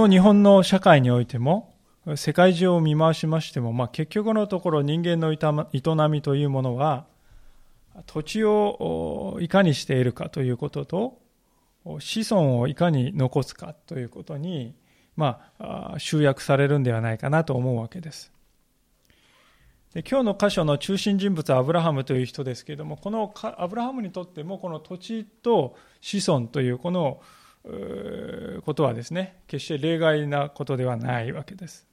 の日本の社会においても、世界中を見回しましても、まあ、結局のところ人間の営みというものは、土地をいかにしているかということと、子孫をいかに残すかということに、まあ、集約されるんではないかなと思うわけです。で今日の箇所の中心人物はアブラハムという人ですけれども、このアブラハムにとっても、この土地と子孫というこのことはですね、決して例外なことではないわけです。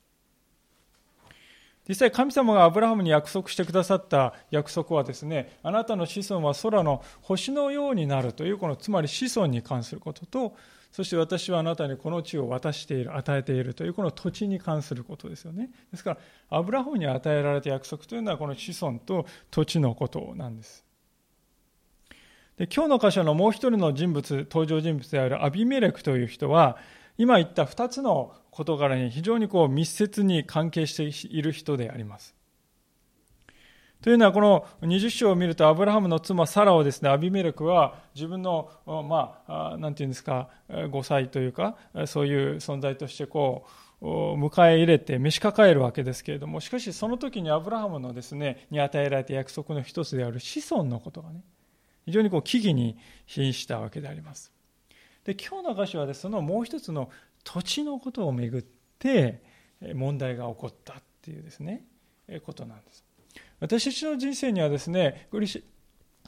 実際神様がアブラハムに約束してくださった約束はですね、あなたの子孫は空の星のようになるという、このつまり子孫に関することと、そして私はあなたにこの地を渡している、与えているというこの土地に関することですよね。ですから、アブラハムに与えられた約束というのはこの子孫と土地のことなんです。で今日の箇所のもう一人の人物、登場人物であるアビメレクという人は、今言った2つの事柄に非常にこう密接に関係している人であります。というのは、この20章を見ると、アブラハムの妻サラをですね、アビメレクは自分の、まあ、なんていうんですか、5歳というか、そういう存在としてこう、迎え入れて召し抱えるわけですけれども、しかしその時にアブラハムのですね、に与えられた約束の一つである子孫のことがね、非常にこう危機に瀕したわけであります。で今日の箇所はですそのもう一つの土地のことをめぐって問題が起こったっていうですねことなんです。私たちの人生にはですねクリスチ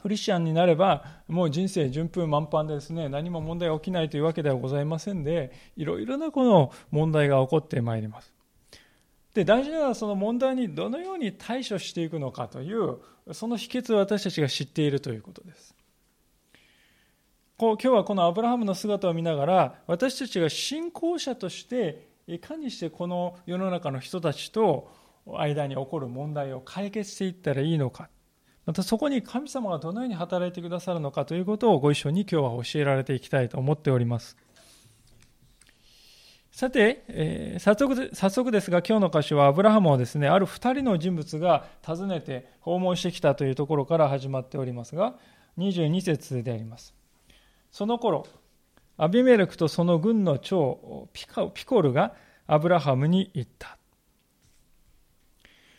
ャンになればもう人生順風満帆でですね何も問題が起きないというわけではございませんでいろいろなこの問題が起こってまいります。で大事なのはその問題にどのように対処していくのかというその秘訣を私たちが知っているということです。こう今日はこのアブラハムの姿を見ながら私たちが信仰者としていかにしてこの世の中の人たちと間に起こる問題を解決していったらいいのか。またそこに神様がどのように働いてくださるのかということをご一緒に今日は教えられていきたいと思っております。さて、えー、早速早速ですが今日の箇所はアブラハムをですねある2人の人物が訪ねて訪問してきたというところから始まっておりますが22節であります。その頃、アビメレクとその軍の長ピコルがアブラハムに言った。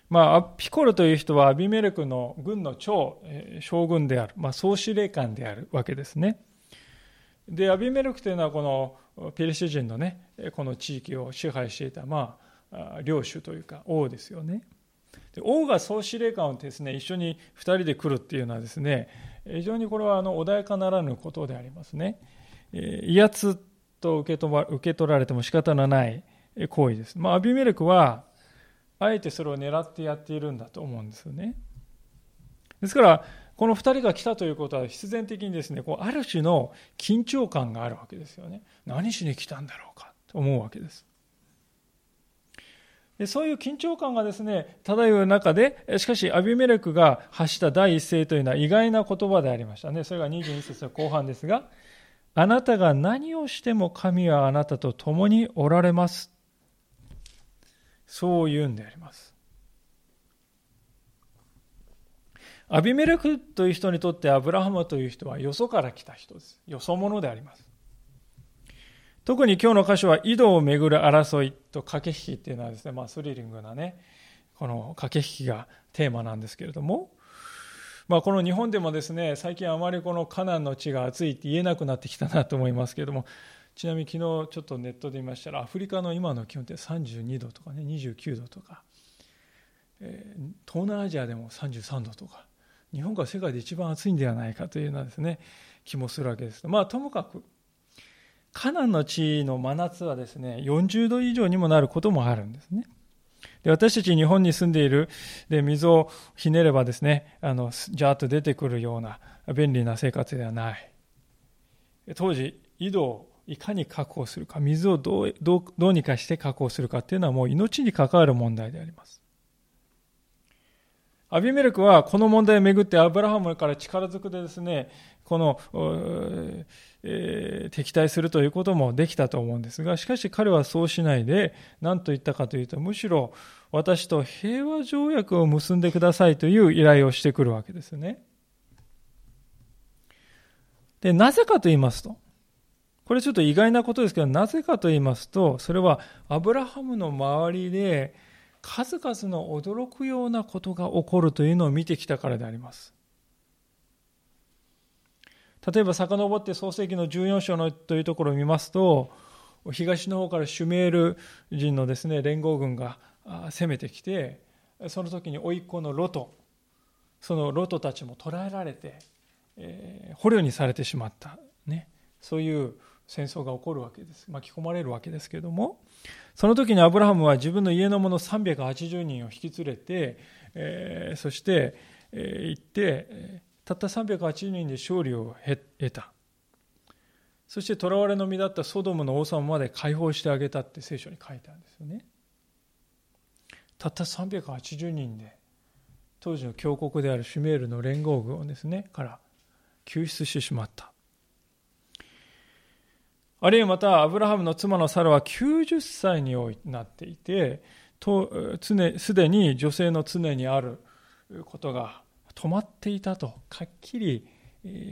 まあ、ピコルという人はアビメレクの軍の長、将軍である、まあ、総司令官であるわけですね。で、アビメレクというのはこのペリシ人のね、この地域を支配していた、まあ、領主というか王ですよね。で王が総司令官をですね、一緒に2人で来るっていうのはですね、非常にこれはあの穏やかならぬことでありますね。威圧と受け取受け取られても仕方のない行為です。まあ、アビメレクは、あえてそれを狙ってやっているんだと思うんですよね。ですから、この2人が来たということは必然的にですね、こうある種の緊張感があるわけですよね。何しに来たんだろうかと思うわけです。そういう緊張感がですね、漂う中で、しかしアビメレクが発した第一声というのは意外な言葉でありましたね。それが22節の後半ですが、あなたが何をしても神はあなたと共におられます。そう言うんであります。アビメレクという人にとってアブラハムという人はよそから来た人です。よそ者であります。特に今日の箇所は井戸をめぐる争いと駆け引きっていうのはですね、まあ、スリリングなね、この駆け引きがテーマなんですけれども、まあ、この日本でもですね、最近あまりこのカナンの地が暑いって言えなくなってきたなと思いますけれども、ちなみに昨日ちょっとネットで見ましたら、アフリカの今の気温って32度とかね、29度とか、え、東南アジアでも33度とか、日本が世界で一番暑いんではないかというようなですね、気もするわけです。まあ、ともかく、カナンの地の真夏はですね、40度以上にもなることもあるんですね。で私たち日本に住んでいる、で、水をひねればですね、あの、ジャーッと出てくるような便利な生活ではない。当時、井戸をいかに確保するか、水をどうどうどうにかして確保するかっていうのはもう命に関わる問題であります。アビメルクはこの問題をめぐってアブラハムから力ずくでですね、この、えー、敵対するということもできたと思うんですが、しかし彼はそうしないで、何と言ったかというと、むしろ私と平和条約を結んでくださいという依頼をしてくるわけですね。で、なぜかと言いますと、ここれちょっと意外なことですけど、なぜかと言いますと、それはアブラハムの周りで数々の驚くようなことが起こるというのを見てきたからであります。例えば遡って創世紀の14章のというところを見ますと、東の方からシュメール人のですね、連合軍が攻めてきて、その時に甥っ子のロト、そのロトたちも捕らえられて、えー、捕虜にされてしまった、ね、そういう戦争が起こるわけです。巻き込まれるわけですけれども、その時にアブラハムは自分の家の者380人を引き連れて、えー、そして、えー、行って、たった380人で勝利を得た。そして囚われの身だったソドムの王様まで解放してあげたって聖書に書いてあるんですよね。たった380人で当時の強国であるシュメールの連合軍をですねから救出してしまったあるいはまたアブラハムの妻のサラは90歳になっていてすでに女性の常にあることが止まっていたとはっきり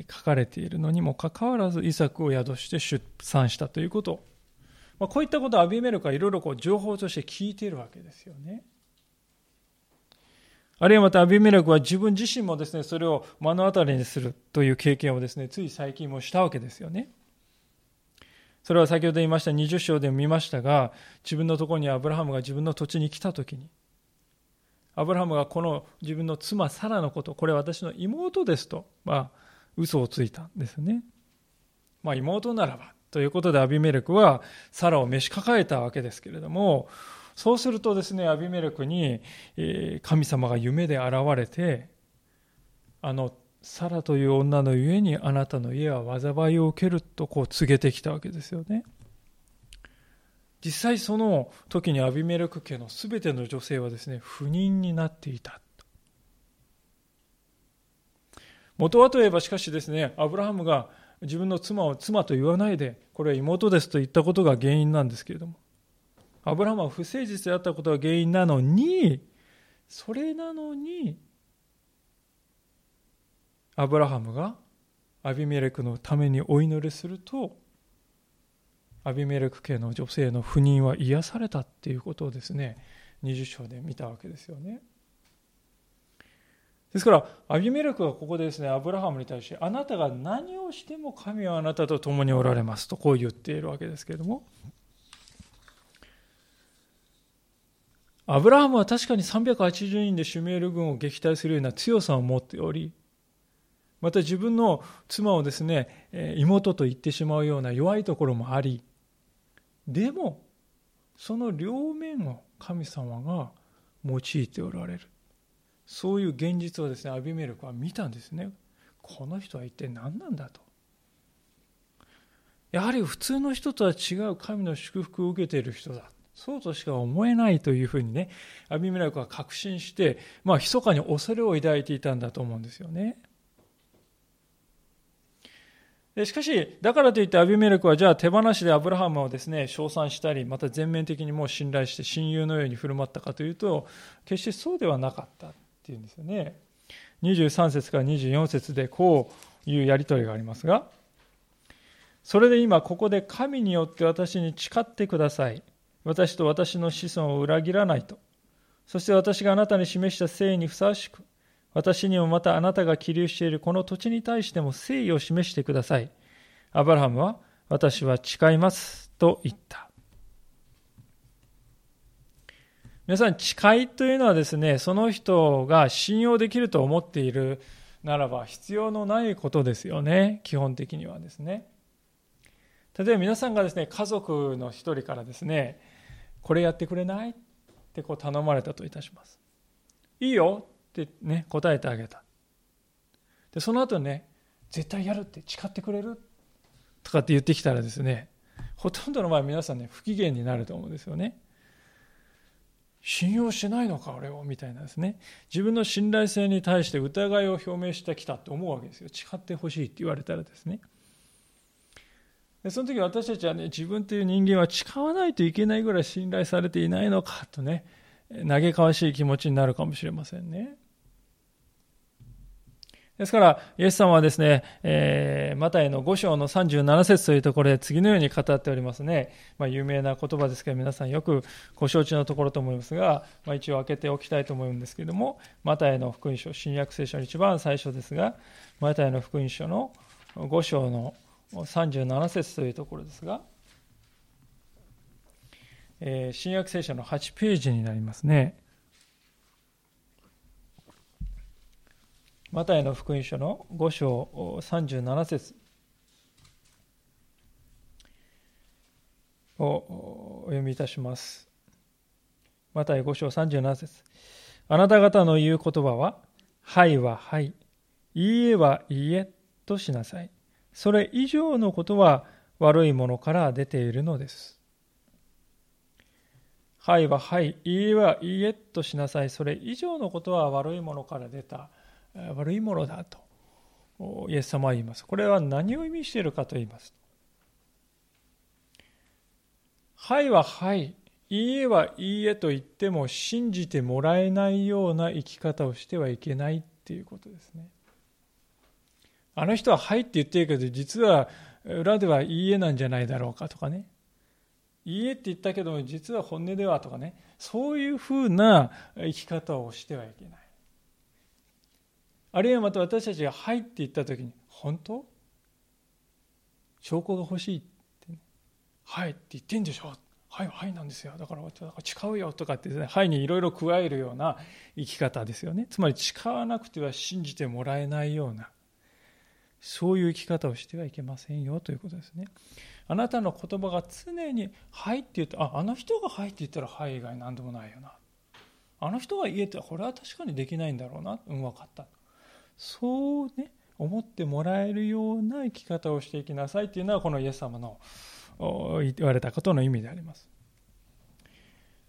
書かれているのにもかかわらずイサクを宿して出産したということ、まあ、こういったことをアビメルクはいろいろこう情報として聞いているわけですよね。あるいはまたアビメレクは自分自身もですね、それを目の当たりにするという経験をですね、つい最近もしたわけですよね。それは先ほど言いました20章でも見ましたが、自分のところにアブラハムが自分の土地に来たときに、アブラハムがこの自分の妻サラのこと、これ私の妹ですと、まあ、嘘をついたんですね。まあ、妹ならば、ということでアビメレクはサラを召し抱えたわけですけれども、そうするとですね、アビメレクに神様が夢で現れて、あの、サラという女のゆえにあなたの家は災いを受けるとこう告げてきたわけですよね。実際その時にアビメレク家の全ての女性はですね、不妊になっていた。元はといえばしかしですね、アブラハムが自分の妻を妻と言わないで、これは妹ですと言ったことが原因なんですけれども、アブラハムは不誠実であったことが原因なのに、それなのに、アブラハムがアビメレクのためにお祈りすると、アビメレク家の女性の不妊は癒されたっていうことをですね、20章で見たわけですよね。ですから、アビメレクはここでですね、アブラハムに対して、あなたが何をしても神はあなたと共におられますと、こう言っているわけですけれども、アブラハムは確かに380人でシュメール軍を撃退するような強さを持っており、また自分の妻をですね、妹と言ってしまうような弱いところもあり、でも、その両面を神様が用いておられる。そういう現実をですね、アビメルクは見たんですね。この人は一体何なんだと。やはり普通の人とは違う神の祝福を受けている人だ。そうとしか思えないというふうにね、アビメラクは確信して、まあ、密かに恐れを抱いていたんだと思うんですよね。しかし、だからといってアビメレクはじゃあ手放しでアブラハムをですね、称賛したり、また全面的にもう信頼して親友のように振る舞ったかというと、決してそうではなかったっていうんですよね。23節から24節でこういうやり取りがありますが、それで今ここで神によって私に誓ってください。私と私の子孫を裏切らないと。そして私があなたに示した誠意にふさわしく、私にもまたあなたが起立しているこの土地に対しても誠意を示してください。アブラハムは、私は誓います、と言った。皆さん、誓いというのはですね、その人が信用できると思っているならば必要のないことですよね、基本的にはですね。例えば皆さんがですね、家族の一人からですね、これやってくれないってこう頼まれたといたします。いいよってね、答えてあげた。で、その後ね、絶対やるって誓ってくれる？とかって言ってきたらですね、ほとんどの場合皆さんね、不機嫌になると思うんですよね。信用してないのか、俺を、みたいなですね。自分の信頼性に対して疑いを表明してきたと思うわけですよ。誓ってほしいって言われたらですね。でその時私たちはね、自分という人間は誓わないといけないぐらい信頼されていないのかとね、嘆かわしい気持ちになるかもしれませんね。ですから、イエス様はですね、えー、マタイの5章の37節というところで次のように語っておりますね。まあ、有名な言葉ですけど、皆さんよくご承知のところと思いますが、まあ、一応開けておきたいと思うんですけれども、マタイの福音書、新約聖書の一番最初ですが、マタイの福音書の5章の37節というところですが、えー、新約聖書の8ページになりますね。マタイの福音書の5章37節をお読みいたします。マタイ5章37節あなた方の言う言葉は、はいははい、いいえはいいえとしなさい。それ以上のことは悪いものから出ているのです。はいははい、いいはいいえとしなさい。それ以上のことは悪いものから出た。悪いものだとイエス様は言います。これは何を意味しているかと言います。はいははい、いいえはいいえと言っても信じてもらえないような生き方をしてはいけないっていうことですね。あの人ははいって言ってるけど実は裏ではいいえなんじゃないだろうかとかね。いいえって言ったけども実は本音ではとかね。そういうふうな生き方をしてはいけない。あるいはまた私たちが「はい」って言った時に「本当？証拠が欲しい」って、ね「はい」って言ってんでしょはいはいなんですよ。だから誓うよとかってですねはいにいろいろ加えるような生き方ですよね。つまり誓わなくては信じてもらえないようなそういう生き方をしてはいけませんよということですね。あなたの言葉が常に「はい」って言うとああの人が「はい」って言ったら「はい」以外何でもないよなあの人が言えてこれは確かにできないんだろうなうん分かったそうね思ってもらえるような生き方をしていきなさいというのはこのイエス様の言われたことの意味であります。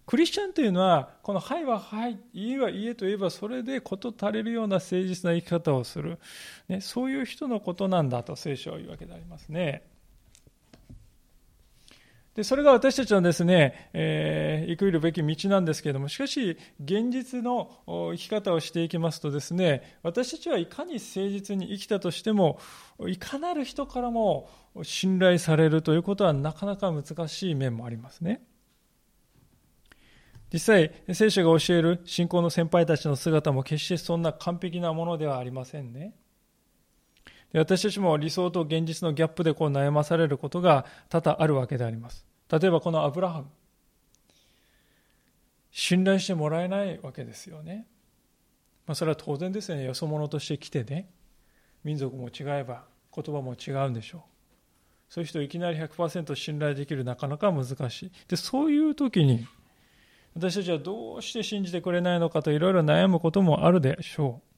クリスチャンというのはこの「はい」は「はい」「いい」は「いいえ」といえばそれで事足れるような誠実な生き方をする、ね、そういう人のことなんだと聖書は言うわけでありますね。でそれが私たちのですね、えー、生きるべき道なんですけれどもしかし現実の生き方をしていきますとですね私たちはいかに誠実に生きたとしてもいかなる人からも信頼されるということはなかなか難しい面もありますね。実際聖書が教える信仰の先輩たちの姿も決してそんな完璧なものではありませんね。私たちも理想と現実のギャップでこう悩まされることが多々あるわけであります。例えばこのアブラハム。信頼してもらえないわけですよね。まあ、それは当然ですよね。よそ者として来てね。民族も違えば言葉も違うんでしょう。そういう人をいきなり100%信頼できるなかなか難しい。で、そういう時に私たちはどうして信じてくれないのかといろいろ悩むこともあるでしょう。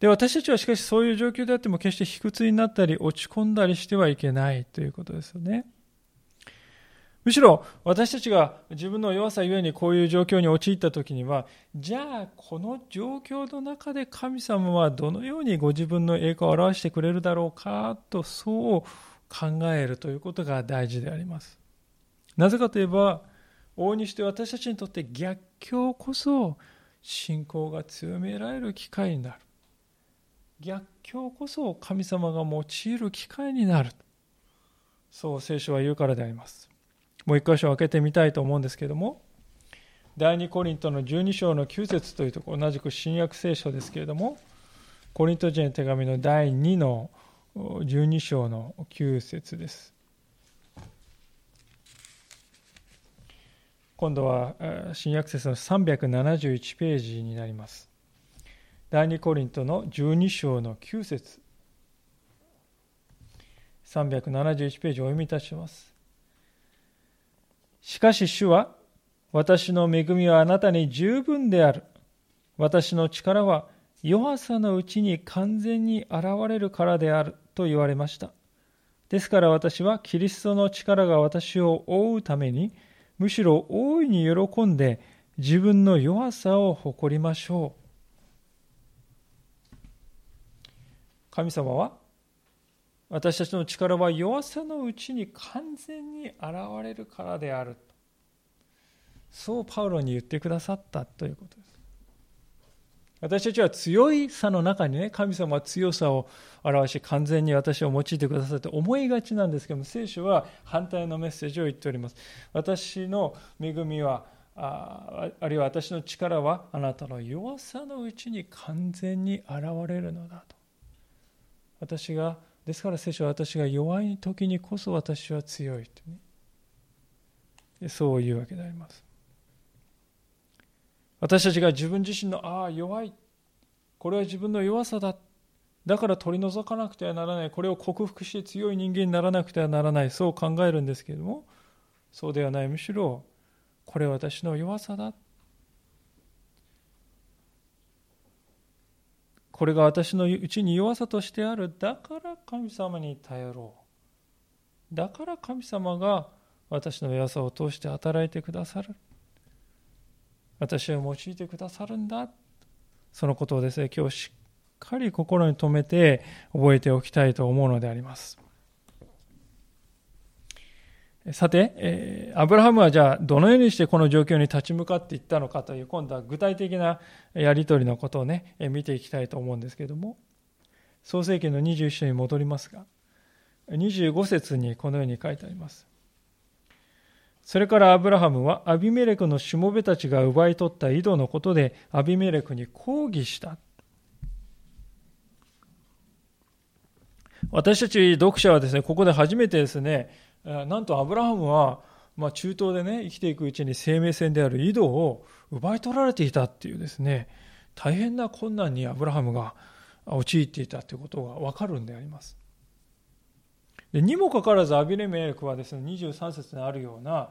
で、私たちはしかしそういう状況であっても決して卑屈になったり落ち込んだりしてはいけないということですよね。むしろ私たちが自分の弱さゆえにこういう状況に陥った時には、じゃあこの状況の中で神様はどのようにご自分の栄光を表してくれるだろうかとそう考えるということが大事であります。なぜかといえば、往々にして私たちにとって逆境こそ信仰が強められる機会になる。逆境こそ神様が用いる機会になる。そう聖書は言うからであります。もう一箇所開けてみたいと思うんですけれども、第2コリントの12章の9節というところ、同じく新約聖書ですけれども、コリント人の手紙の第2の12章の9節です。今度は新約聖書の371ページになります。第2コリントの12章の9節371ページをお読みいたします。しかし主は、私の恵みはあなたに十分である。私の力は弱さのうちに完全に現れるからであると言われました。ですから私はキリストの力が私を覆うために、むしろ大いに喜んで自分の弱さを誇りましょう。神様は私たちの力は弱さのうちに完全に現れるからであるそうパウロに言ってくださったということです私たちは強いさの中にね、神様は強さを表し、完全に私を用いてくださって思いがちなんですけども、聖書は反対のメッセージを言っております。私の恵みは、ああるいは私の力はあなたの弱さのうちに完全に現れるのだと。私が、ですから聖書は私が弱い時にこそ私は強いとね。そういうわけであります。私たちが自分自身の、ああ、弱い。これは自分の弱さだ。だから取り除かなくてはならない。これを克服して強い人間にならなくてはならない。そう考えるんですけれども、そうではない。むしろ、これは私の弱さだ。これが私のうちに弱さとしてある。だから神様に頼ろう。だから神様が私の弱さを通して働いてくださる。私を用いてくださるんだ。そのことをですね、今日しっかり心に留めて覚えておきたいと思うのであります。さて、えー、アブラハムはじゃあどのようにしてこの状況に立ち向かっていったのかという今度は具体的なやり取りのことをね、見ていきたいと思うんですけれども創世記の21章に戻りますが25節にこのように書いてありますそれからアブラハムはアビメレクのしもべたちが奪い取った井戸のことでアビメレクに抗議した。私たち読者はですね、ここで初めてですね、なんとアブラハムは、まあ、中東でね、生きていくうちに生命線である井戸を奪い取られていたっていうですね、大変な困難にアブラハムが陥っていたということがわかるんであります。でにもかかわらずアビレメレクはですね23節にあるような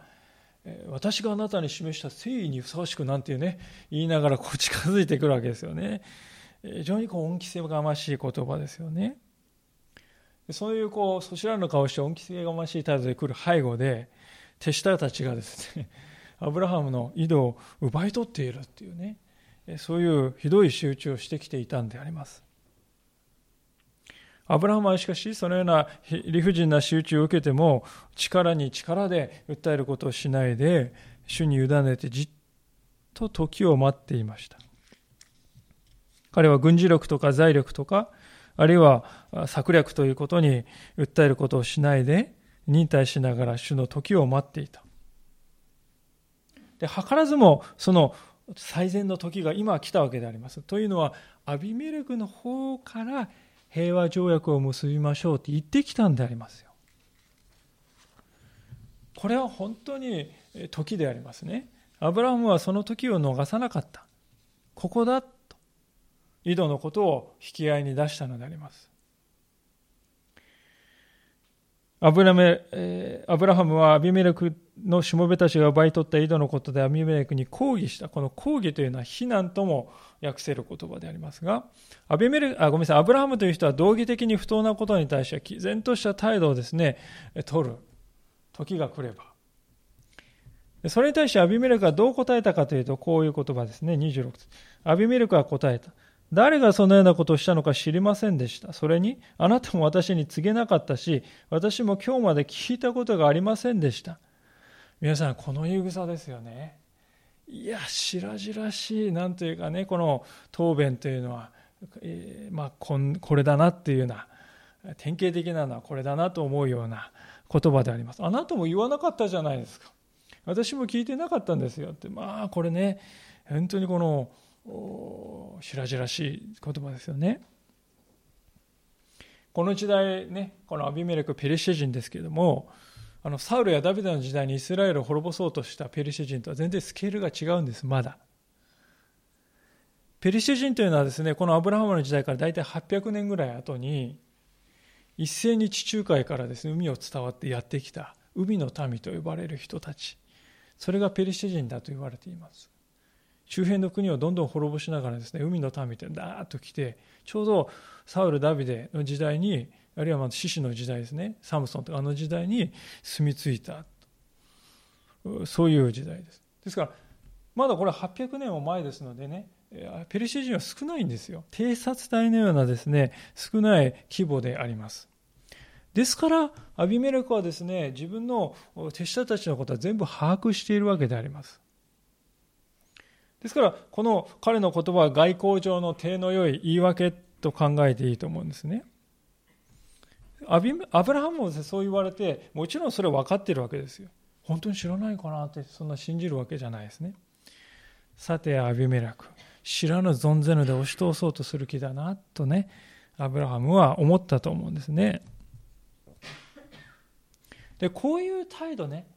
私があなたに示した誠意にふさわしくなんていうね言いながらこう近づいてくるわけですよね非常にこう恩着せがましい言葉ですよねそういうこうそちらの顔して恩着せがましい態度で来る背後で手下たちがですね アブラハムの井戸を奪い取っているっていうねそういうひどい仕打ちをしてきていたんでありますアブラハムはしかし、そのような理不尽な仕打ちを受けても、力に力で訴えることをしないで、主に委ねてじっと時を待っていました。彼は軍事力とか財力とか、あるいは策略ということに訴えることをしないで、忍耐しながら主の時を待っていた。で、図らずもその最善の時が今来たわけであります。というのは、アビメレクの方から平和条約を結びましょうって言ってきたんでありますよ。これは本当に時でありますね。アブラハムはその時を逃さなかった。ここだ、井戸のことを引き合いに出したのであります。アブラメ、えー、アブラハムはアビメレクのしもべたちが奪い取った井戸のことでアビメレクに抗議した。この抗議というのは非難とも訳せる言葉でありますが、アビメレあごめんなさい、アブラハムという人は道義的に不当なことに対しては毅然とした態度をですね、取る。時が来れば。それに対してアビメレクはどう答えたかというと、こういう言葉ですね、26節。アビメレクは答えた。誰がそのようなことをしたのか知りませんでした。それに、あなたも私に告げなかったし、私も今日まで聞いたことがありませんでした。皆さん、この言い草ですよね。いや、白々しい、なんというかね、この答弁というのは、えー、まあこん、これだなっていうような、典型的なのはこれだなと思うような言葉であります。あなたも言わなかったじゃないですか。私も聞いてなかったんですよって。まあ、これね、本当にこの、白々しい言葉ですよね。この時代ね、このアビメレクペリシェ人ですけれども、あのサウルやダビデの時代にイスラエルを滅ぼそうとしたペリシェ人とは全然スケールが違うんです、まだ。ペリシェ人というのはですね、このアブラハムの時代から大体800年ぐらい後に、一斉に地中海からですね、海を伝わってやってきた海の民と呼ばれる人たち。それがペリシェ人だと言われています。周辺の国をどんどん滅ぼしながらですね、海の民ってダーッと来て、ちょうどサウル・ダビデの時代に、あるいはまあ獅子の時代ですね、サムソンとかあの時代に住み着いた。そういう時代です。ですから、まだこれ800年も前ですのでね、ペリシア人は少ないんですよ。偵察隊のようなですね、少ない規模であります。ですから、アビメレクはですね、自分の手下たちのことは全部把握しているわけであります。ですから、この彼の言葉は外交上の手の良い言い訳と考えていいと思うんですね。アブラハムもそう言われて、もちろんそれ分かっているわけですよ。本当に知らないかなって、そんな信じるわけじゃないですね。さて、アビメラク、知らぬ存ぜぬで押し通そうとする気だな、とね、アブラハムは思ったと思うんですね。で、こういう態度ね、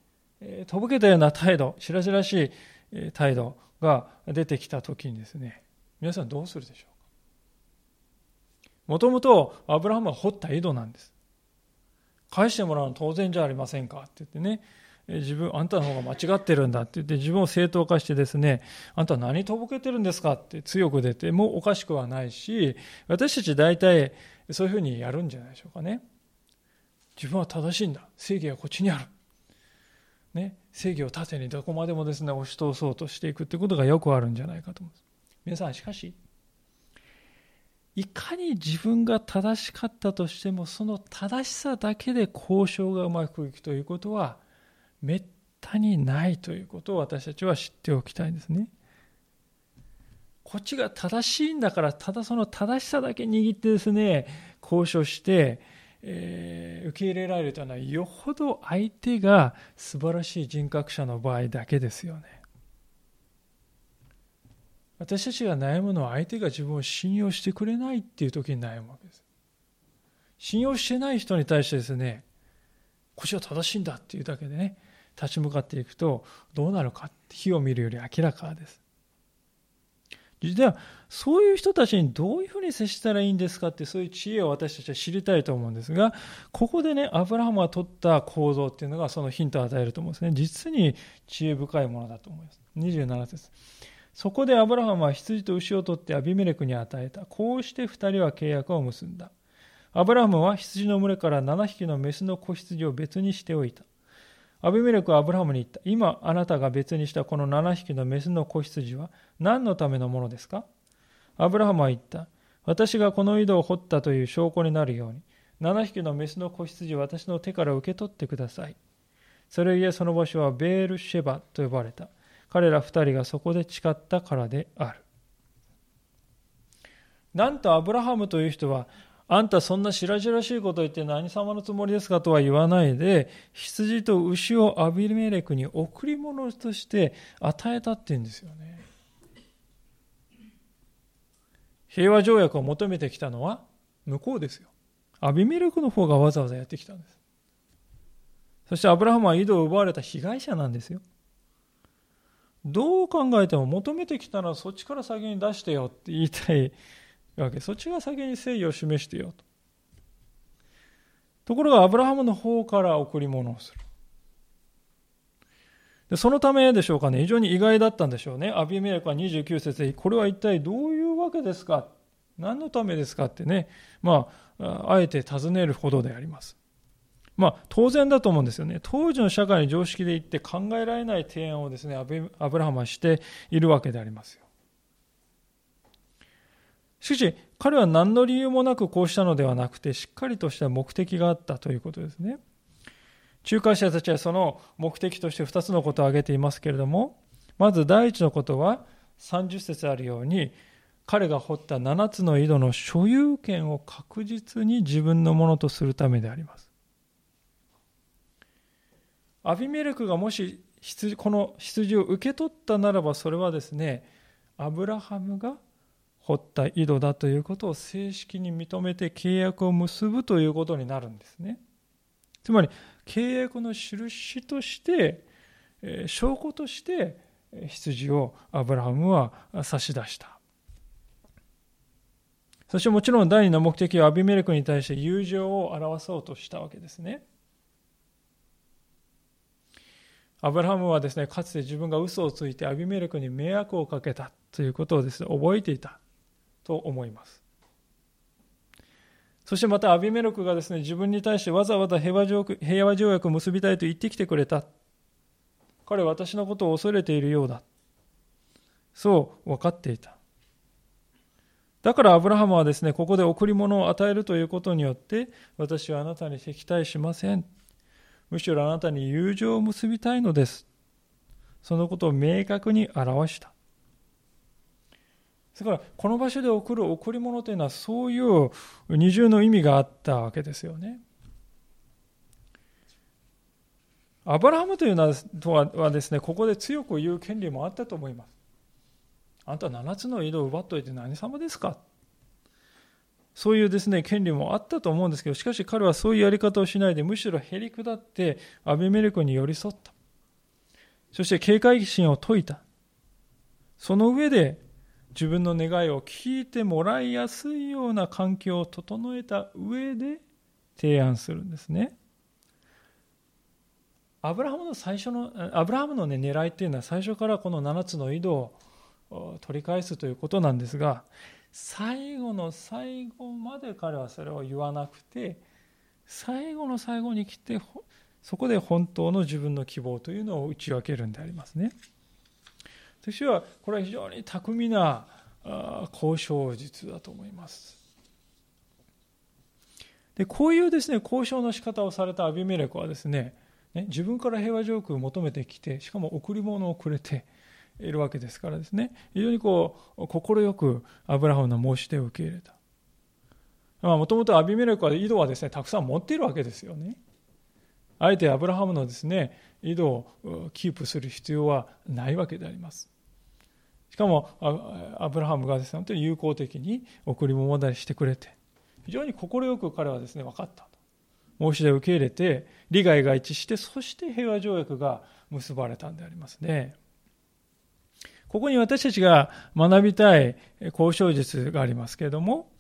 とぼけたような態度、しらしらしい態度が出てきたときにですね、皆さんどうするでしょうか？もともとアブラハムは掘った井戸なんです。返してもらうの当然じゃありませんか？って言ってね、自分、あんたの方が間違ってるんだって言って自分を正当化してですね、あんた何とぼけてるんですか？って強く出てもおかしくはないし、私たち大体そういうふうにやるんじゃないでしょうかね。自分は正しいんだ。正義はこっちにある。ね、正義を盾にどこまでもですね、押し通そうとしていくってことがよくあるんじゃないかと思います。皆さん、しかし、いかに自分が正しかったとしても、その正しさだけで交渉がうまくいくということは、めったにないということを私たちは知っておきたいんですね。こっちが正しいんだから、ただその正しさだけ握ってですね、交渉して、えー、受け入れられるというのは、よほど相手が素晴らしい人格者の場合だけですよね。私たちが悩むのは相手が自分を信用してくれないっていう時に悩むわけです。信用してない人に対してですね、こっちは正しいんだっていうだけでね、立ち向かっていくとどうなるか火を見るより明らかです。では、そういう人たちにどういうふうに接したらいいんですかって、そういう知恵を私たちは知りたいと思うんですが、ここでね、アブラハムが取った行動っていうのがそのヒントを与えると思うんですね。実に知恵深いものだと思います。27節そこでアブラハムは羊と牛を取ってアビメレクに与えた。こうして二人は契約を結んだ。アブラハムは羊の群れから7匹のメスの子羊を別にしておいた。アビメレクはアブラハムに言った。今あなたが別にしたこの7匹のメスの子羊は何のためのものですか？アブラハムは言った。私がこの井戸を掘ったという証拠になるように、7匹のメスの子羊を私の手から受け取ってください。それゆえその場所はベールシェバと呼ばれた。彼ら二人がそこで誓ったからである。なんとアブラハムという人はあんたそんな白々しいこと言って何様のつもりですかとは言わないで、羊と牛をアビメレクに贈り物として与えたって言うんですよね。平和条約を求めてきたのは向こうですよ。アビメレクの方がわざわざやってきたんです。そしてアブラハムは井戸を奪われた被害者なんですよ。どう考えても求めてきたらそっちから先に出してよって言いたいわけ。そっちが先に誠意を示してよと。ところがアブラハムの方から贈り物をする。でそのためでしょうかね。非常に意外だったんでしょうね。アビメレクは29節でこれは一体どういうわけですか？何のためですかってね。まああえて尋ねるほどであります。まあ、当然だと思うんですよね。当時の社会の常識で言って考えられない提案をですね、アブラハムはしているわけでありますよ。しかし、彼は何の理由もなくこうしたのではなくて、しっかりとした目的があったということですね。仲介者たちはその目的として2つのことを挙げていますけれども、まず第一のことは、30節あるように、彼が掘った7つの井戸の所有権を確実に自分のものとするためであります。アビメレクがもしこの羊を受け取ったならばそれはですねアブラハムが掘った井戸だということを正式に認めて契約を結ぶということになるんですね。つまり契約の印として、え証拠として羊をアブラハムは差し出した。そしてもちろん第二の目的はアビメレクに対して友情を表そうとしたわけですね。アブラハムはですね、かつて自分が嘘をついてアビメレクに迷惑をかけたということをですね、覚えていた。と思います。そしてまたアビメロクがですね、自分に対してわざわざ平和条平和条約を結びたいと言ってきてくれた。彼は私のことを恐れているようだ。そう分かっていた。だからアブラハムはですね、ここで贈り物を与えるということによって、私はあなたに敵対しません。むしろあなたに友情を結びたいのです。そのことを明確に表した。だからこの場所で送る贈り物というのはそういう二重の意味があったわけですよね。アブラハムというのはですね、ここで強く言う権利もあったと思います。あんた7つの井戸を奪っといて何様ですか？そういうですね、権利もあったと思うんですけど、しかし彼はそういうやり方をしないで、むしろへり下ってアビメレクに寄り添った。そして警戒心を解いた。その上で自分の願いを聞いてもらいやすいような環境を整えた上で提案するんですね。アブラハムの最初の、アブラハムの、ね、狙いっていうのは最初からこの7つの井戸を取り返すということなんですが、最後の最後まで彼はそれを言わなくて、最後の最後に来て、そこで本当の自分の希望というのを打ち分けるんでありますね。私はこれは非常に巧みな交渉術だと思います。でこういうですね交渉の仕方をされたアビメレクはですねね、自分から平和条項を求めてきてしかも贈り物をくれているわけですからですね非常にこう快くアブラハムの申し出を受け入れた。もともとアビメレクは井戸はですねたくさん持っているわけですよね。あえてアブラハムのですね井戸をキープする必要はないわけであります。しかもアブラハムがですね本当に友好的に贈り物をしてくれて非常に快く彼はですね分かったと。申し出を受け入れて利害が一致してそして平和条約が結ばれたんでありますね。ここに私たちが学びたい交渉術がありますけれども、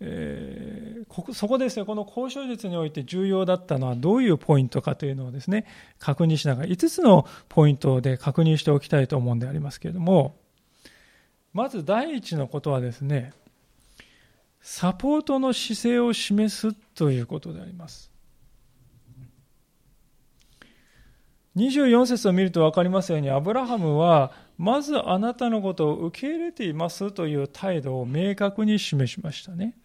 えー、そこですねこの交渉術において重要だったのはどういうポイントかというのをですね確認しながら5つのポイントで確認しておきたいと思うんでありますけれどもまず第一のことはですねサポートの姿勢を示すということであります。24節を見ると分かりますように、アブラハムは、まずあなたのことを受け入れていますという態度を明確に示しましたね。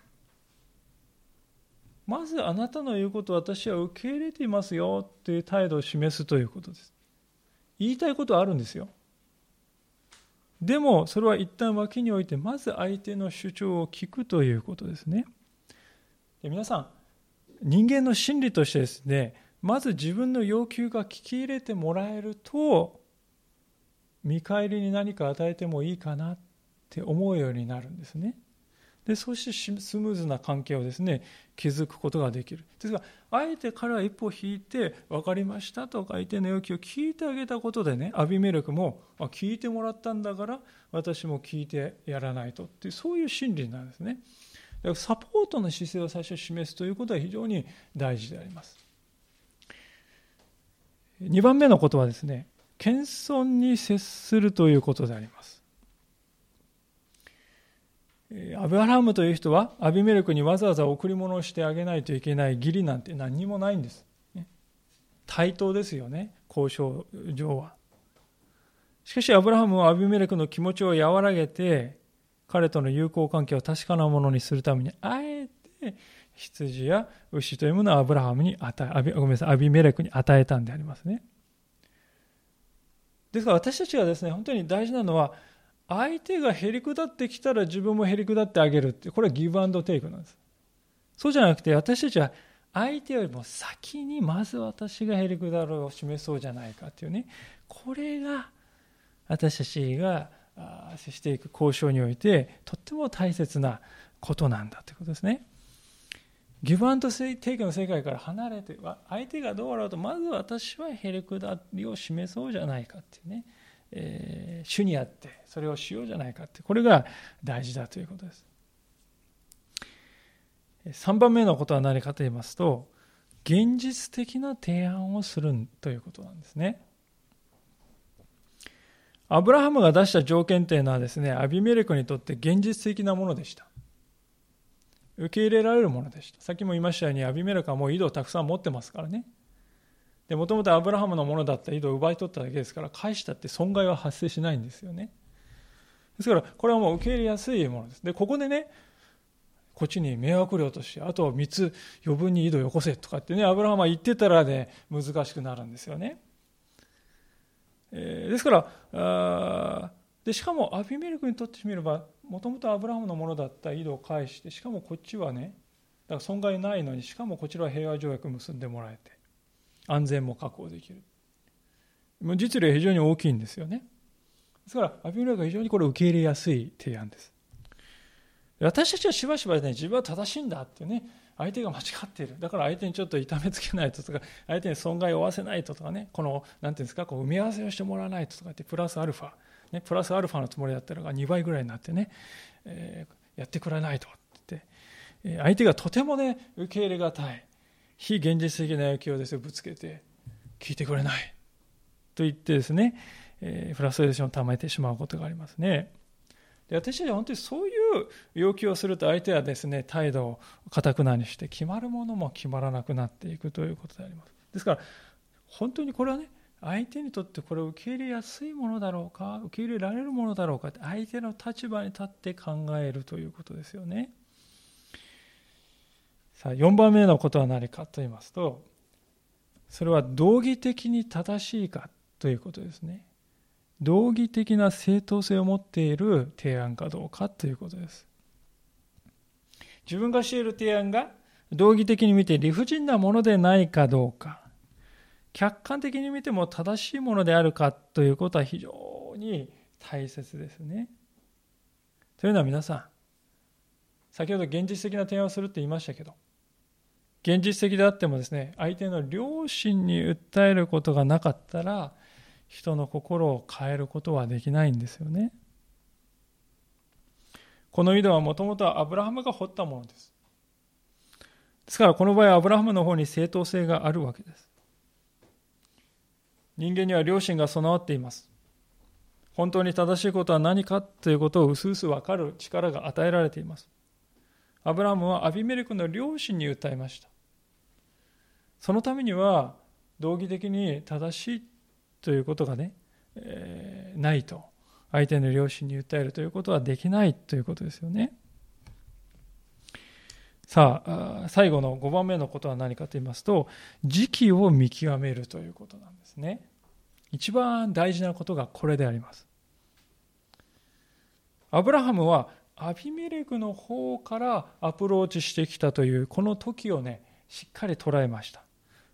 まずあなたの言うことを私は受け入れていますよという態度を示すということです。言いたいことはあるんですよ。でもそれは一旦脇に置いてまず相手の主張を聞くということですねで皆さん人間の心理としてですねまず自分の要求が聞き入れてもらえると見返りに何か与えてもいいかなって思うようになるんですねでそしてスムーズな関係をですね築くことができる。ですがあえて彼は一歩引いて分かりましたと相手の要求を聞いてあげたことでねアビメレクもあ聞いてもらったんだから私も聞いてやらないと。っていうそういう心理なんですね。だからサポートの姿勢を最初示すということは非常に大事であります。2番目のことはですね。謙遜に接するということであります。アブラハムという人はアビメレクにわざわざ贈り物をしてあげないといけない義理なんて何にもないんです。対等ですよね、交渉上は。しかしアブラハムはアビメレクの気持ちを和らげて彼との友好関係を確かなものにするためにあえて羊や牛というものをアブラハムに与えごめんなさいアビメレクに与えたんでありますねですから私たちがですね本当に大事なのは相手がへりくだってきたら自分もへりくだってあげるって、これはギブアンドテイクなんです。そうじゃなくて私たちは相手よりも先にまず私がへりくだるを示そうじゃないかっていうね、これが私たちが接していく交渉においてとっても大切なことなんだということですね。ギブアンドテイクの世界から離れて相手がどうあろうとまず私はへりくだりを示そうじゃないかっていうねえー、主にあってそれをしようじゃないかってこれが大事だということです。3番目のことは何かと言いますと現実的な提案をするということなんですね。アブラハムが出した条件というのはですねアビメレクにとって現実的なものでした。受け入れられるものでした。さっきも言いましたようにアビメレクはもう井戸をたくさん持ってますからね。でもともとアブラハムのものだった井戸を奪い取っただけですから返したって損害は発生しないんですよね。ですからこれはもう受け入れやすいものです。でここでねこっちに迷惑料としてあと3つ余分に井戸よこせとかってねアブラハムは言ってたらね難しくなるんですよね、えー、ですからでしかもアビメレクにとってみればもともとアブラハムのものだった井戸を返してしかもこっちはねだから損害ないのにしかもこちらは平和条約結んでもらえて。安全も確保できる。実利は非常に大きいんですよね。ですからアビメレクは非常にこれ受け入れやすい提案です。私たちはしばしばね自分は正しいんだってね相手が間違っている。だから相手にちょっと痛めつけないととか相手に損害を負わせないととかねこの何ていうんですかこう埋め合わせをしてもらわないととかってプラスアルファ。ね、プラスアルファのつもりだったのが2倍ぐらいになってね、えー、やってくれないとって。って、相手がとてもね、受け入れがたい、非現実的な要求をですね、ぶつけて、聞いてくれない。と言ってですね、えー、フラストレーションを溜めてしまうことがありますね。で私たちは本当にそういう要求をすると相手はですね態度をかたくなにして決まるものも決まらなくなっていくということであります。ですから本当にこれはね相手にとってこれを受け入れやすいものだろうか受け入れられるものだろうかって相手の立場に立って考えるということですよね。さあ4番目のことは何かと言いますとそれは道義的に正しいかということですね道義的な正当性を持っている提案かどうかということです自分がしている提案が道義的に見て理不尽なものでないかどうか客観的に見ても正しいものであるかということは非常に大切ですね。というのは皆さん、先ほど現実的な提案をするって言いましたけど、現実的であってもですね、相手の良心に訴えることがなかったら、人の心を変えることはできないんですよね。この井戸はもともとはアブラハムが掘ったものです。ですからこの場合アブラハムの方に正当性があるわけです。人間には良心が備わっています。本当に正しいことは何かということをうすうす分かる力が与えられています。アブラハムはアビメレクの良心に訴えました。そのためには道義的に正しいということがね、えー、ないと相手の良心に訴えるということはできないということですよね。さあ、最後の5番目のことは何かと言いますと、時期を見極めるということなんですね。一番大事なことがこれであります。アブラハムはアビメレクの方からアプローチしてきたというこの時をね、しっかり捉えました。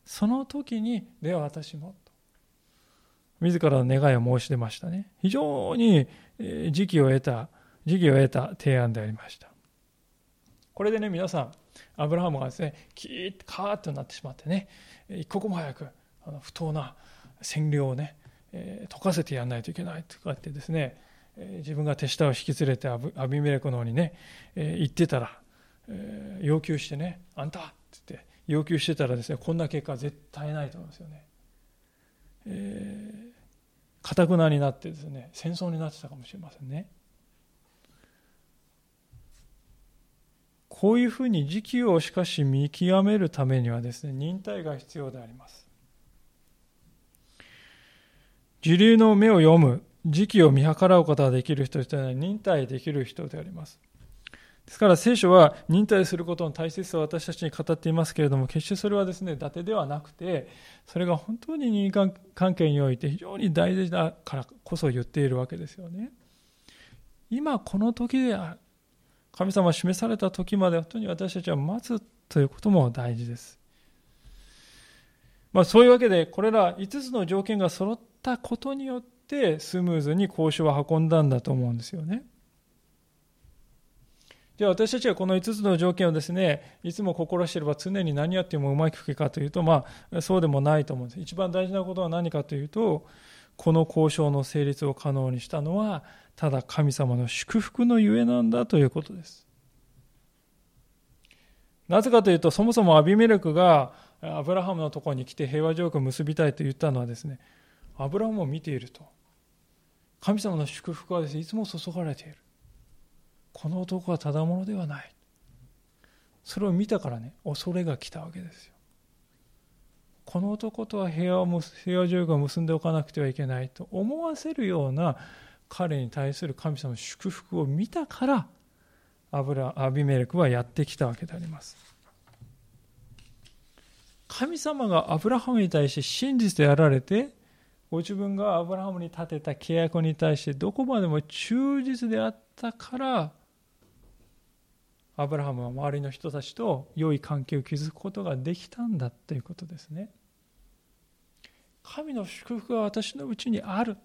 その時に、では私も、と自らの願いを申し出ましたね。非常に時期を得た、時期を得た提案でありました。これでね、皆さん、アブラハムがですね、キーッとカーッとなってしまってね、一刻も早くあの不当な占領をね、えー、解かせてやらないといけないとかってですね、えー、自分が手下を引き連れてアビメレクの方にね、えー、行ってたら、えー、要求してね、あんた要求してたらですね、こんな結果は絶対ないと思うんですよね。えー、かたくなになってですね、戦争になってたかもしれませんね。こういうふうに時期をしかし見極めるためにはですね、忍耐が必要であります。時流の目を読む、時期を見計らうことができる人というのは忍耐できる人であります。ですから聖書は忍耐することの大切さを私たちに語っていますけれども、決してそれはですね、伊達ではなくて、それが本当に人間関係において非常に大事だからこそ言っているわけですよね。今この時である神様が示された時まで本当に私たちは待つということも大事です。まあ、そういうわけで、これら5つの条件が揃ったことによってスムーズに交渉を運んだんだと思うんですよね。じゃあ私たちはこの5つの条件をですね、いつも心していれば常に何やってもうまくいくかというと、まあそうでもないと思うんです。一番大事なことは何かというと、この交渉の成立を可能にしたのは、ただ神様の祝福のゆえなんだということです。なぜかというと、そもそもアビメレクがアブラハムのところに来て平和条約を結びたいと言ったのはですね、アブラハムを見ていると。神様の祝福はですね、いつも注がれている。この男はただものではない。それを見たからね、恐れが来たわけですよ。この男とは平和を平和条約を結んでおかなくてはいけないと思わせるような彼に対する神様の祝福を見たからアブラアビメレクはやってきたわけであります神様がアブラハムに対して真実であられてご自分がアブラハムに立てた契約に対してどこまでも忠実であったからアブラハムは周りの人たちと良い関係を築くことができたんだということですね。神の祝福が私のうちにある。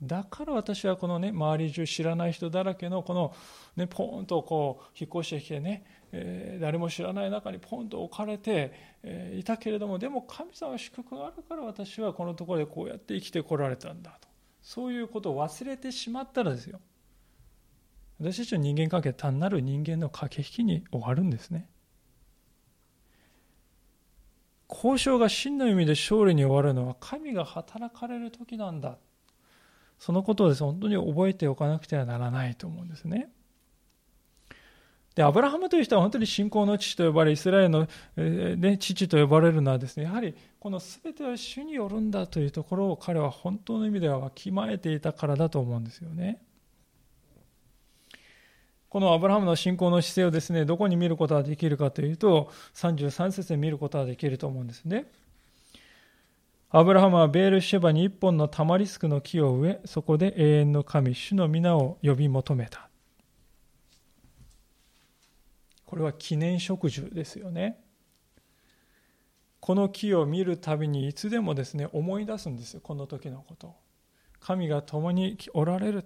だから私はこのね、周り中知らない人だらけのこの、ね、ポーンとこう、引っ越してきてね、え、誰も知らない中にポンと置かれて、え、いたけれども、でも神様は祝福があるから私はこのところでこうやって生きてこられたんだと。そういうことを忘れてしまったらですよ。私たちの人間関係は単なる人間の駆け引きに終わるんですね。交渉が真の意味で勝利に終わるのは神が働かれる時なんだ。そのことをです、本当に覚えておかなくてはならないと思うんですね。で、アブラハムという人は本当に信仰の父と呼ばれ、イスラエルの、えー、ね、父と呼ばれるのはですね、やはりこの全ては主によるんだというところを彼は本当の意味ではわきまえていたからだと思うんですよね。このアブラハムの信仰の姿勢をですね、どこに見ることができるかというと、33節で見ることができると思うんですね。アブラハムはベールシェバに一本のタマリスクの木を植え、そこで永遠の神、主の皆を呼び求めた。これは記念植樹ですよね。この木を見るたびにいつでもですね、思い出すんですよ、この時のこと神が共におられる。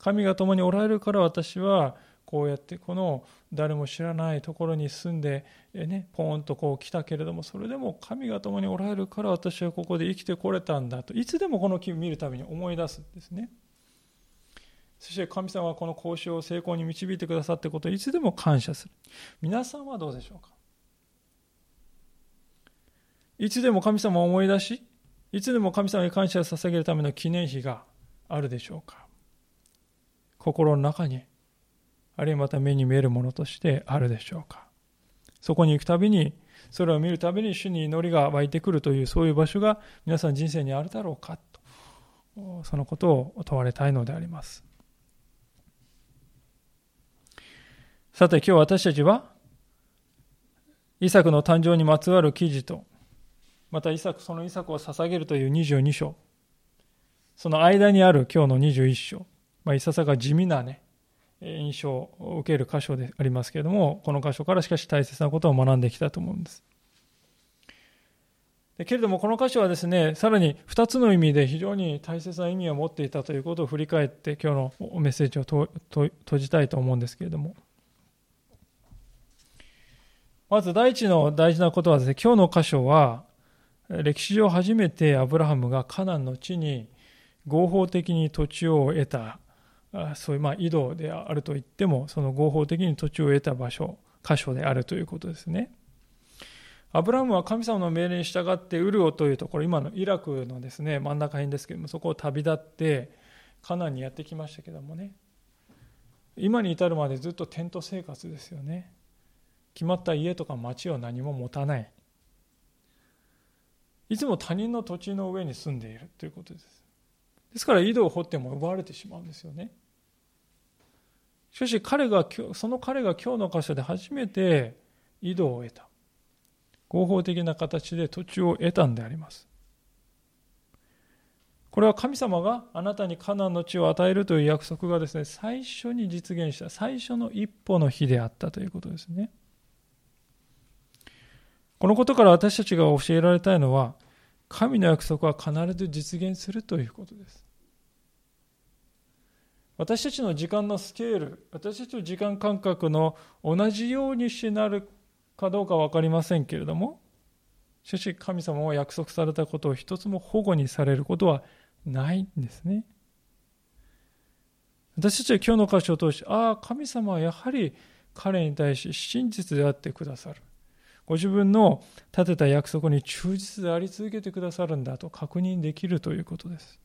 神が共におられるから私はこうやってこの誰も知らないところに住んで、ね、ポーンとこう来たけれどもそれでも神が共におられるから私はここで生きてこれたんだと。いつでもこの木を見るたびに思い出すんですね。そして神様はこの交渉を成功に導いてくださってことをいつでも感謝する。皆さんはどうでしょうか？いつでも神様を思い出しいつでも神様に感謝を捧げるための記念碑があるでしょうか？心の中にあるいはまた目に見えるものとしてあるでしょうか。そこに行くたびにそれを見るたびに主に祈りが湧いてくるというそういう場所が皆さん人生にあるだろうかとそのことを問われたいのであります。さて今日私たちはイサクの誕生にまつわる記事とまたイサクそのイサクを捧げるという22章その間にある今日の21章、まあ、いささか地味なね印象を受ける箇所でありますけれども、この箇所からしかし大切なことを学んできたと思うんです。けれどもこの箇所はですね、さらに2つの意味で非常に大切な意味を持っていたということを振り返って今日のメッセージを閉じたいと思うんですけれども。まず第一の大事なことはですね、今日の箇所は歴史上初めてアブラハムがカナンの地に合法的に土地を得たそういうまあ井戸であると言ってもその合法的に土地を得た場所箇所であるということですね。アブラムは神様の命令に従ってウルオというところ今のイラクのですね真ん中辺ですけどもそこを旅立ってカナンにやってきましたけどもね。今に至るまでずっとテント生活ですよね。決まった家とか町を何も持たない。いつも他人の土地の上に住んでいるということです。ですから井戸を掘っても奪われてしまうんですよね。しかし彼がその彼が今日の箇所で初めて井戸を得た。合法的な形で土地を得たんであります。これは神様があなたにカナンの地を与えるという約束がですね最初に実現した最初の一歩の日であったということですね。このことから私たちが教えられたいのは神の約束は必ず実現するということです。私たちの時間のスケール私たちの時間感覚の同じようにしなるかどうか分かりませんけれどもしかし神様は約束されたことを一つも保護にされることはないんですね。私たちは今日の箇所を通してああ神様はやはり彼に対し真実であってくださる。ご自分の立てた約束に忠実であり続けてくださるんだと確認できるということです。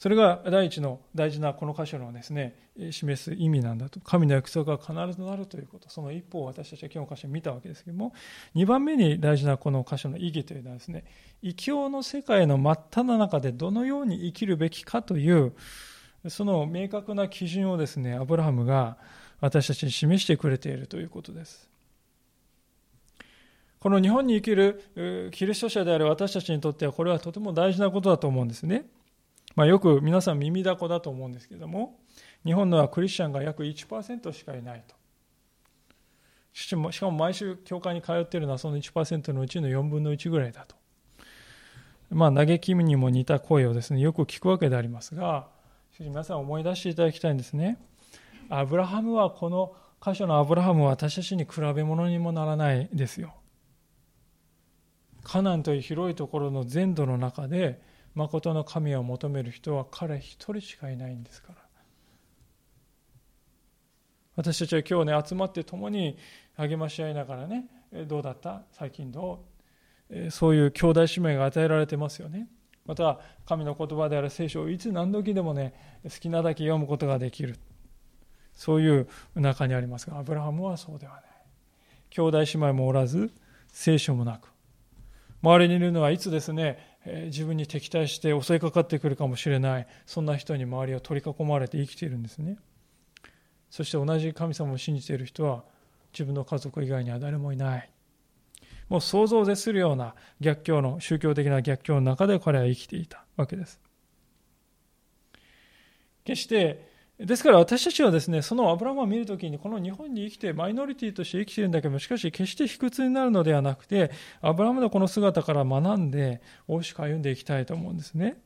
それが第一の大事なこの箇所のですね示す意味なんだと。神の約束が必ずなるということ。その一歩を私たちは今日の箇所を見たわけですけども2番目に大事なこの箇所の意義というのはですね異教の世界の真っ只中でどのように生きるべきかというその明確な基準をですねアブラハムが私たちに示してくれているということです。この日本に生きるキリスト者である私たちにとってはこれはとても大事なことだと思うんですね。まあ、よく皆さん耳だこだと思うんですけども、日本のはクリスチャンが約1%しかいないと。しかも毎週教会に通っているのはその1%のうちの4分の1ぐらいだと。まあ、嘆きにも似た声をですね、よく聞くわけでありますが、皆さん思い出していただきたいんですね。アブラハムはこの箇所のアブラハムは私たちに比べ物にもならないですよ。カナンという広いところの全土の中で誠の神を求める人は彼一人しかいないんですから。私たちは今日ね集まって共に励まし合いながらねどうだった？最近どう？そういう兄弟姉妹が与えられてますよね。また神の言葉である聖書をいつ何時でもね好きなだけ読むことができる。そういう中にありますがアブラハムはそうではない。兄弟姉妹もおらず聖書もなく。周りにいるのはいつですね、自分に敵対して襲いかかってくるかもしれない、そんな人に周りを取り囲まれて生きているんですね。そして同じ神様を信じている人は自分の家族以外には誰もいない。もう想像を絶するような逆境の、宗教的な逆境の中で彼は生きていたわけです。決してですから私たちはですね、そのアブラハムを見るときに、この日本に生きて、マイノリティとして生きているんだけども、しかし決して卑屈になるのではなくて、アブラハムのこの姿から学んで、大しく歩んでいきたいと思うんですね。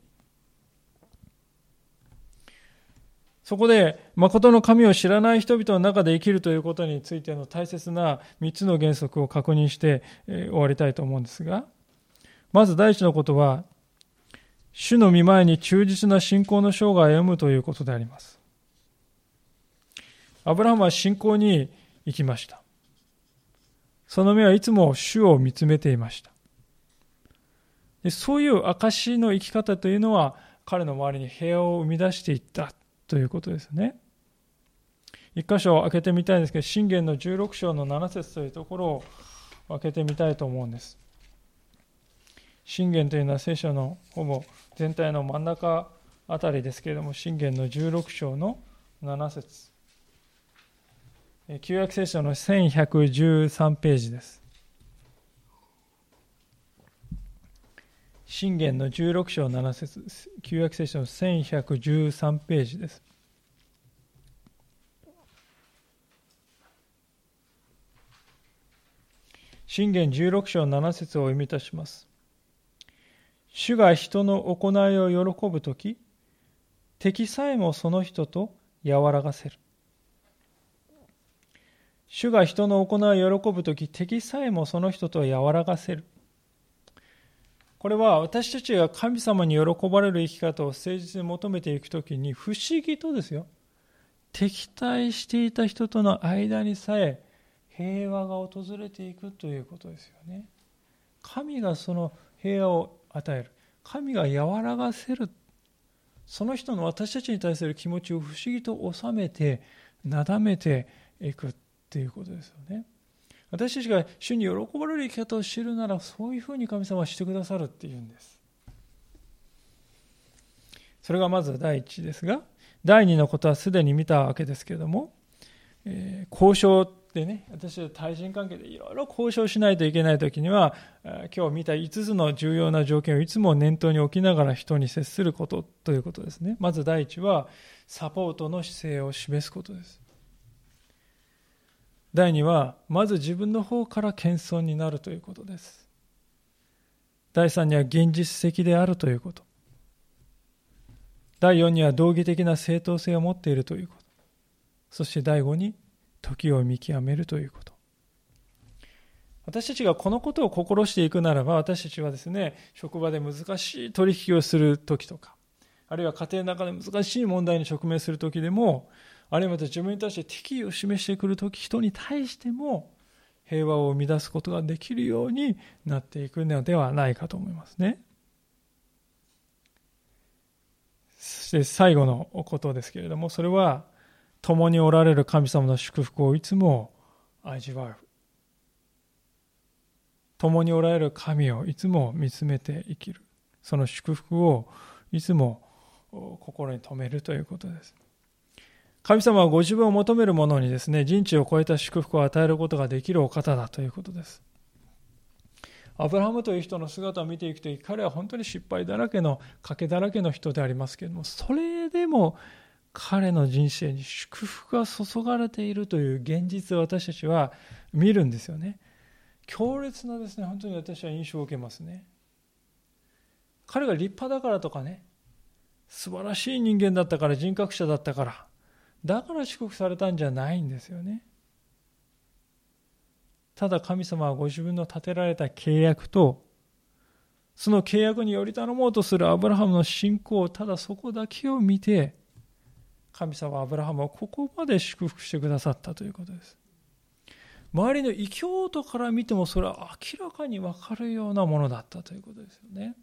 そこで、誠の神を知らない人々の中で生きるということについての大切な3つの原則を確認して終わりたいと思うんですが、まず第一のことは、主の御前に忠実な信仰の生涯を歩むということであります。アブラハムは信仰に行きました。その目はいつも主を見つめていました。でそういう証の生き方というのは彼の周りに平和を生み出していったということですね。一箇所開けてみたいんですけど、信玄の16章の7節というところを開けてみたいと思うんです。信玄というのは聖書のほぼ全体の真ん中あたりですけれども、信玄の16章の7節旧約聖書の1113ページです。信玄の16章7節旧約聖書の1113ページです。信玄16章7節を読みいたします。主が人の行いを喜ぶとき、敵さえもその人と和らがせる。主が人の行いを喜ぶとき、敵さえもその人と和らがせる。これは私たちが神様に喜ばれる生き方を誠実に求めていくときに不思議とですよ。敵対していた人との間にさえ平和が訪れていくということですよね。神がその平和を与える。神が和らがせる。その人の私たちに対する気持ちを不思議と収めて、なだめていくということですよね。私たちが主に喜ばれる生き方を知るならそういうふうに神様はしてくださるっていうんです。それがまず第一ですが第二のことはすでに見たわけですけれども、えー、交渉でね私は対人関係でいろいろ交渉しないといけない時には今日見た5つの重要な条件をいつも念頭に置きながら人に接することということですねまず第一はサポートの姿勢を示すことです第2は、まず自分の方から謙遜になるということです。第3には現実的であるということ。第4には道義的な正当性を持っているということ。そして第5に時を見極めるということ。私たちがこのことを心していくならば、私たちはですね、職場で難しい取引をするときとか、あるいは家庭の中で難しい問題に直面するときでも、あるいはまた自分に対して敵意を示してくるとき、人に対しても平和を生み出すことができるようになっていくのではないかと思いますね。そして最後のことですけれども、それは共におられる神様の祝福をいつも味わう。共におられる神をいつも見つめて生きる。その祝福をいつも心に留めるということです。神様はご自分を求める者にですね、人知を超えた祝福を与えることができるお方だということです。アブラハムという人の姿を見ていくと彼は本当に失敗だらけの賭けだらけの人でありますけれどもそれでも彼の人生に祝福が注がれているという現実を私たちは見るんですよね強烈なですね本当に私は印象を受けますね彼が立派だからとかね素晴らしい人間だったから人格者だったからだから祝福されたんじゃないんですよね。ただ神様はご自分の立てられた契約とその契約により頼もうとするアブラハムの信仰ただそこだけを見て神様はアブラハムをここまで祝福してくださったということです。周りの異教徒から見てもそれは明らかに分かるようなものだったということですよね。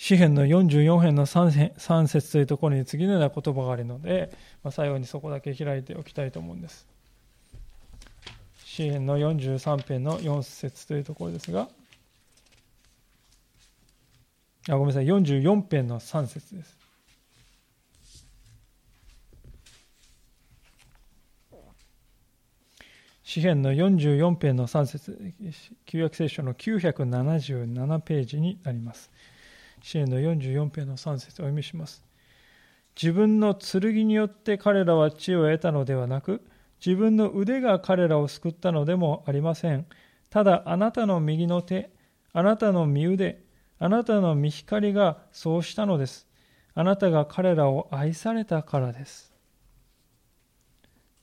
詩篇の44編の 3, 3節というところに次のような言葉があるので、まあ、最後にそこだけ開いておきたいと思うんです。詩篇の43編の4節というところですが、あごめんなさい、44編の3節です。詩篇の44編の3節旧約聖書の977ページになります。支援の44編の3節をお読みします。自分の剣によって彼らは知を得たのではなく、自分の腕が彼らを救ったのでもありません。ただあなたの右の手、あなたの右腕、あなたの見光がそうしたのです。あなたが彼らを愛されたからです。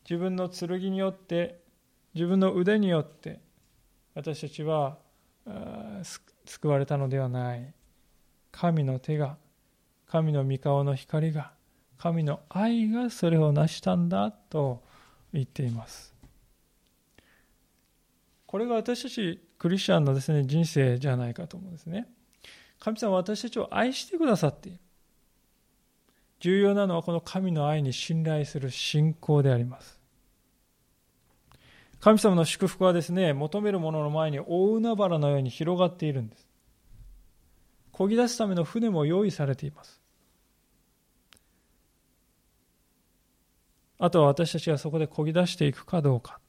自分の剣によって、自分の腕によって、私たちは救われたのではない。神の手が、神の御顔の光が、神の愛がそれを成したんだと言っています。これが私たちクリスチャンのですね人生じゃないかと思うんですね。神様は私たちを愛してくださっている。重要なのはこの神の愛に信頼する信仰であります。神様の祝福はですね、求めるものの前に大海原のように広がっているんです。漕ぎ出すための船も用意されています。あとは私たちがそこで漕ぎ出していくかどうか。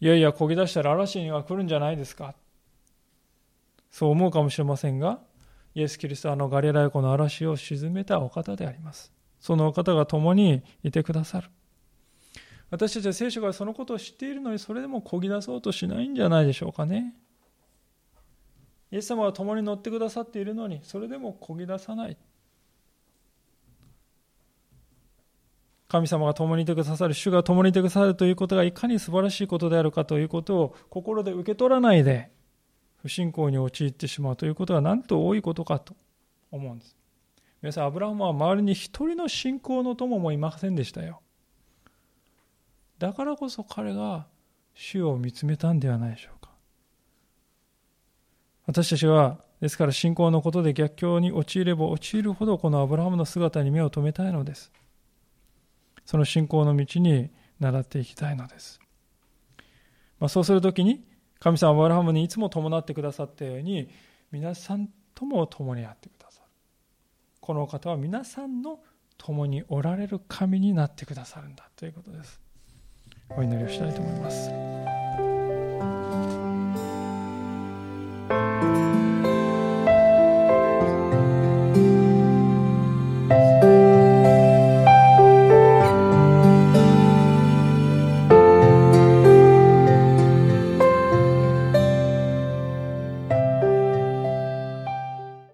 いやいや漕ぎ出したら嵐には来るんじゃないですか。そう思うかもしれませんがイエス・キリストはあのガリラヤ湖の嵐を沈めたお方であります。そのお方が共にいてくださる。私たちは聖書がそのことを知っているのにそれでも漕ぎ出そうとしないんじゃないでしょうかね。イエス様は共に乗ってくださっているのにそれでもこぎ出さない。神様が共にいてくださる主が共にいてくださるということがいかに素晴らしいことであるかということを心で受け取らないで不信仰に陥ってしまうということがなんと多いことかと思うんです。皆さんアブラハムは周りに一人の信仰の友もいませんでしたよ。だからこそ彼が主を見つめたんではないでしょう私たちは、ですから信仰のことで逆境に陥れば陥るほどこのアブラハムの姿に目を留めたいのです。その信仰の道に習っていきたいのです。まあ、そうするときに、神様はアブラハムにいつも伴ってくださったように、皆さんとも共にあってくださる。この方は皆さんの共におられる神になってくださるんだということです。お祈りをしたいと思います。